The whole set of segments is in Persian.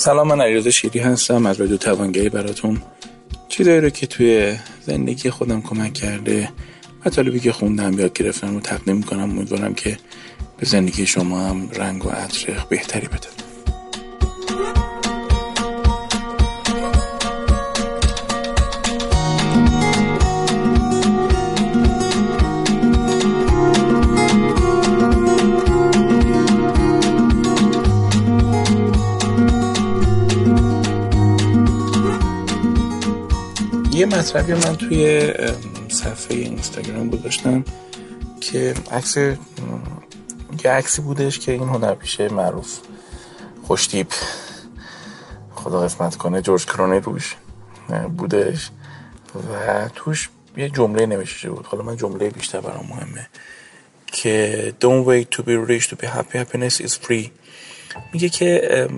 سلام من علیرضا شیری هستم از رادیو توانگری براتون. چیزایی رو که توی زندگی خودم کمک کرده مطالبی که خوندم یاد گرفتم رو تقدیم می‌کنم امیدوارم که به زندگی شما هم رنگ و عطر بهتری بده. یه مطلبی من توی صفحه اینستاگرام گذاشتم که عکس یه عکسی بودش که این هنرپیشه معروف خوشتیپ خدا قسمت کنه جورج کرونی روش بودش و توش یه جمله نوشته بود. حالا من جمله بیشتر برام مهمه که don't wait to be rich to be happy. Happiness is free. میگه که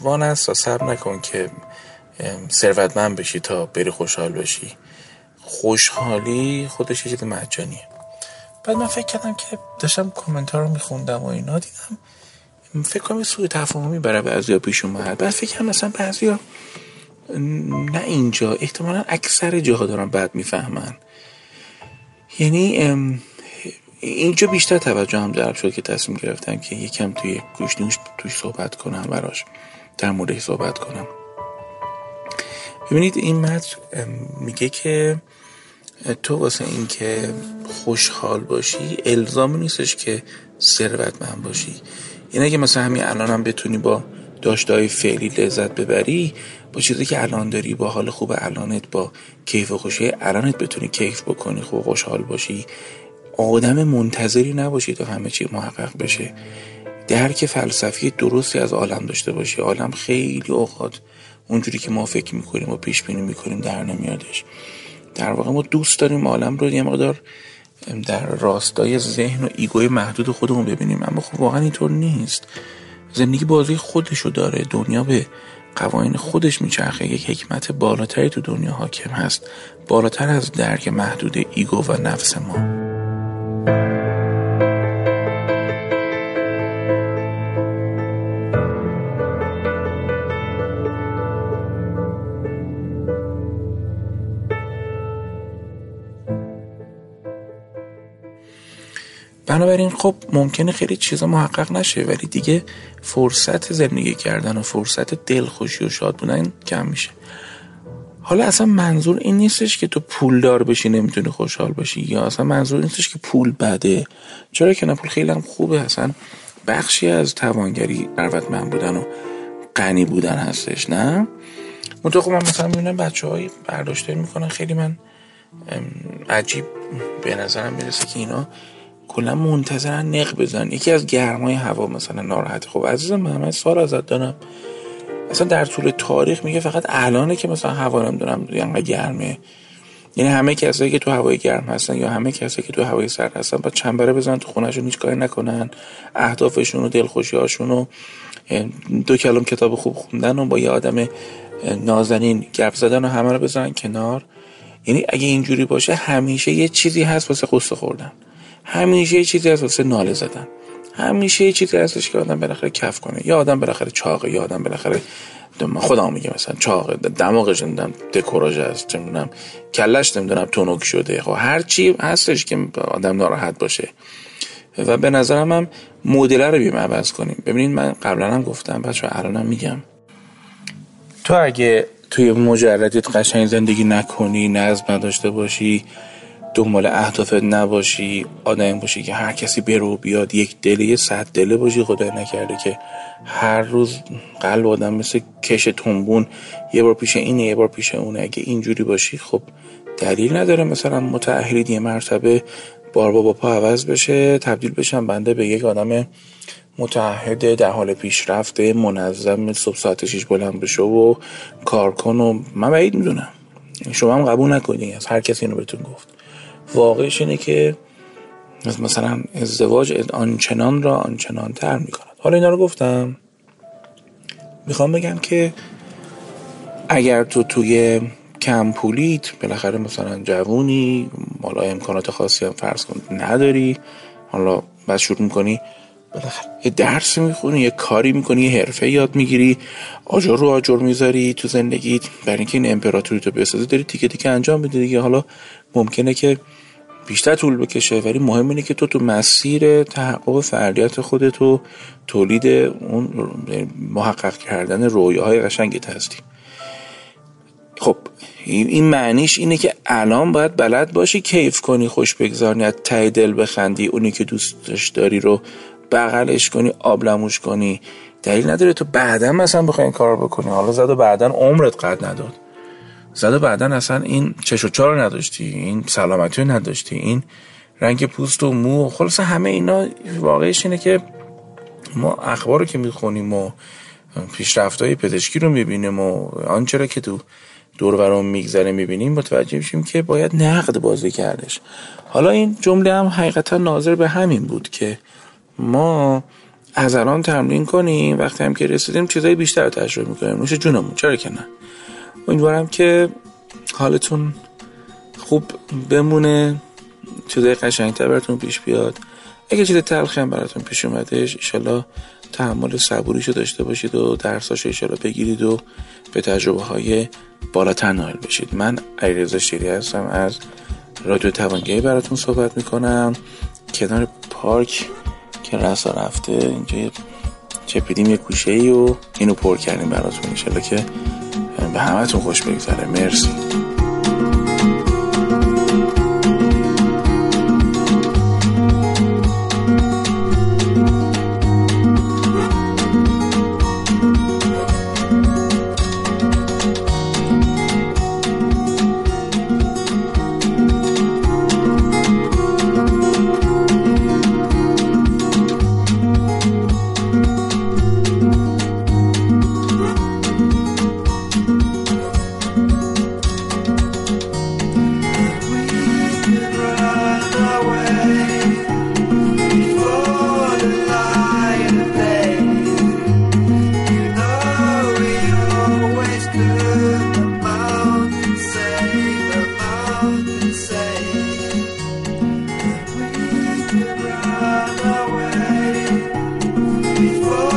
وان است صبر نکن که ثروتمند بشی تا بری خوشحال بشی. خوشحالی خودش یه چیز مجانیه. بعد من فکر کردم که داشتم کامنتار رو میخوندم و اینا دیدم فکر کنم سوی تفاهمی برای بعضیا پیش اومد. بعد فکر کنم مثلا بعضیا نه اینجا احتمالا اکثر جاها دارن بعد می‌فهمن. یعنی اینجا بیشتر توجه هم جلب شد که تصمیم گرفتم که یکم توی گوشنیوش توی صحبت کنم براش در مورد صحبت کنم ببینید این متن میگه که تو واسه اینکه خوشحال باشی الزامی نیستش که ثروتمند باشی. یعنی اگه مثلا همین الان هم بتونی با داشتهای فعلی لذت ببری با چیزی که الان داری با حال خوب الانت با کیف و خوشی الانت بتونی کیف بکنی خوب خوشحال باشی. آدم منتظری نباشی تا همه چی محقق بشه. درک فلسفی درستی از عالم داشته باشی. عالم خیلی اوقات اونجوری که ما فکر می‌کنیم و پیش بینی می‌کنیم در نمیادش. در واقع ما دوست داریم عالم رو یه مقدار در راستای ذهن و ego ی محدود خودمون ببینیم. اما خب واقعا اینطور نیست. زندگی بازی خودشو داره. دنیا به قوانین خودش میچرخه. یک حکمت بالاتری تو دنیا حاکم هست. بالاتر از درک محدود ego و نفس ما. بنابراین خب ممکنه خیلی چیزا محقق نشه ولی دیگه فرصت زندگی کردن و فرصت دلخوشی و شاد بودن کم میشه. حالا اصلا منظور این نیستش که تو پولدار بشی نمی‌تونی خوشحال باشی یا اصلا منظور نیستش که پول بده. چرا که نه پول خیلی هم خوبه. اصلا بخشی از توانگری ثروتمند بودن و غنی بودن هستش نه؟ منطقه خب من مثلا می‌بینم بچه های برداشته می‌کنن خیلی من عجیب به نظرم می‌رسه که اینا کلا منتظرن نق بزن یکی از گرمای هوا مثلا ناراحت. خب عزیزم من همه سال ازت دارم. اصلا در طول تاریخ میگه فقط الانه که مثلا هوا نمی‌دونم انقدر گرمه. یعنی همه کسایی که تو هوای گرم هستن یا همه کسایی که تو هوای سرد هستن با چنبره بزنن تو خونهشون هیچ کاری نکنن. اهدافشون و دلخوشی هاشون و دو کلم کتاب خوب خوندن و با یه آدم نازنین گپ زدن و همه رو بزنن کنار. یعنی اگه اینجوری باشه همیشه یه چیزی هست واسه قصه خوردن. همیشه یه چیزی از واسه ناله زدن. همیشه یه چیزی هستش که آدم بالاخره کف کنه. یا آدم بالاخره چاقه یا آدم بالاخره خودم میگه مثلا چاقه دماغش نمی‌دونم دکوراژ هست نمی‌دونم کلش نمی‌دونم تونوک شده. خب هر چی هستش که آدم ناراحت باشه. و به نظرم هم مدل رو بیم عوض کنیم. ببینید من قبلا هم گفتم بچه الانم میگم. تو اگه توی مجردیت قشنگ زندگی نکنی نظم نداشته باشی دنبال اهدافت نباشی آدم باشی که هر کسی برو بیاد یک دله صد دله باشی خدای نکرده که هر روز قلب آدم مثل کش تنبون یه بار پیش اینه یه بار پیش اونه. اگه اینجوری باشی خب دلیل نداره. مثلا متأهلید یه مرتبه بار با پا عوض بشه تبدیل بشم بنده به یک آدم متعهد در حال پیشرفته منظم صبح ساعت شیش بلند بشه و کار کن و من بعید می‌دونم. شما هم قبول نکنید از هر کسی اینو بهتون گفت. واقعش اینه که مثلا ازدواج آنچنان را آنچنان تر می کند حالا اینا رو گفتم. می‌خوام بگم که اگر تو توی کم پولیت بالاخره مثلا جوونی مالا امکانات خاصی هم فرض کن نداری حالا بعد شروع می‌کنی بالاخره یه درس می‌خونی یه کاری می‌کنی یه حرفه یاد می‌گیری آجر رو آجر می‌ذاری تو زندگیت برای اینکه این امپراتوری تو بسازی داری تیکه تیکه انجام میدی دیگه. حالا ممکنه که بیشتر طول بکشه ولی مهم اینه که تو تو مسیر تحقق خودت و تولید اون محقق کردن رویاهای قشنگت هستی. خب این معنیش اینه که الان باید بلد باشی کیف کنی خوش بگذارنی از ته دل بخندی اونی که دوستش داری رو بغلش کنی آبلموش کنی. دلیل نداره تو بعدا مثلا بخوای این کار بکنی. حالا زد و بعدا عمرت قد نداد. زد و بعدا اصلا این چش و چار نداشتی این سلامتی رو نداشتی این رنگ پوست و مو. خلاص همه اینا واقعش اینه که ما اخبار رو که می‌خونیم و پیشرفت های پزشکی رو می‌بینیم و آنچه را که تو دور برام میگذره می‌بینیم متوجه میشیم که باید نقد بازی کردش. حالا این جمله هم حقیقتا ناظر به همین بود که ما از الان تمرین کنیم وقتی هم که رسیدیم چیزای بیشتر تجربه می‌کنیم. نوش جونمون چرا که نه؟ امیدوارم که حالتون خوب بمونه چیزای قشنگتر براتون پیش بیاد. اگه چیز تلخی هم براتون پیش اومدش ایشالله تحمل صبوریشو داشته باشید و درساشو ایشالله بگیرید و به تجربه های بالاتر نایل بشید. من علیرضا شیری هستم از رادیو توانگی براتون صحبت می‌کنم. کنار پارک که رسا رفته اینجا چپیدیم یه کوشه ای و اینو پر کردیم براتون. ایشالله که به همتون خوش بگذره مرسی. before.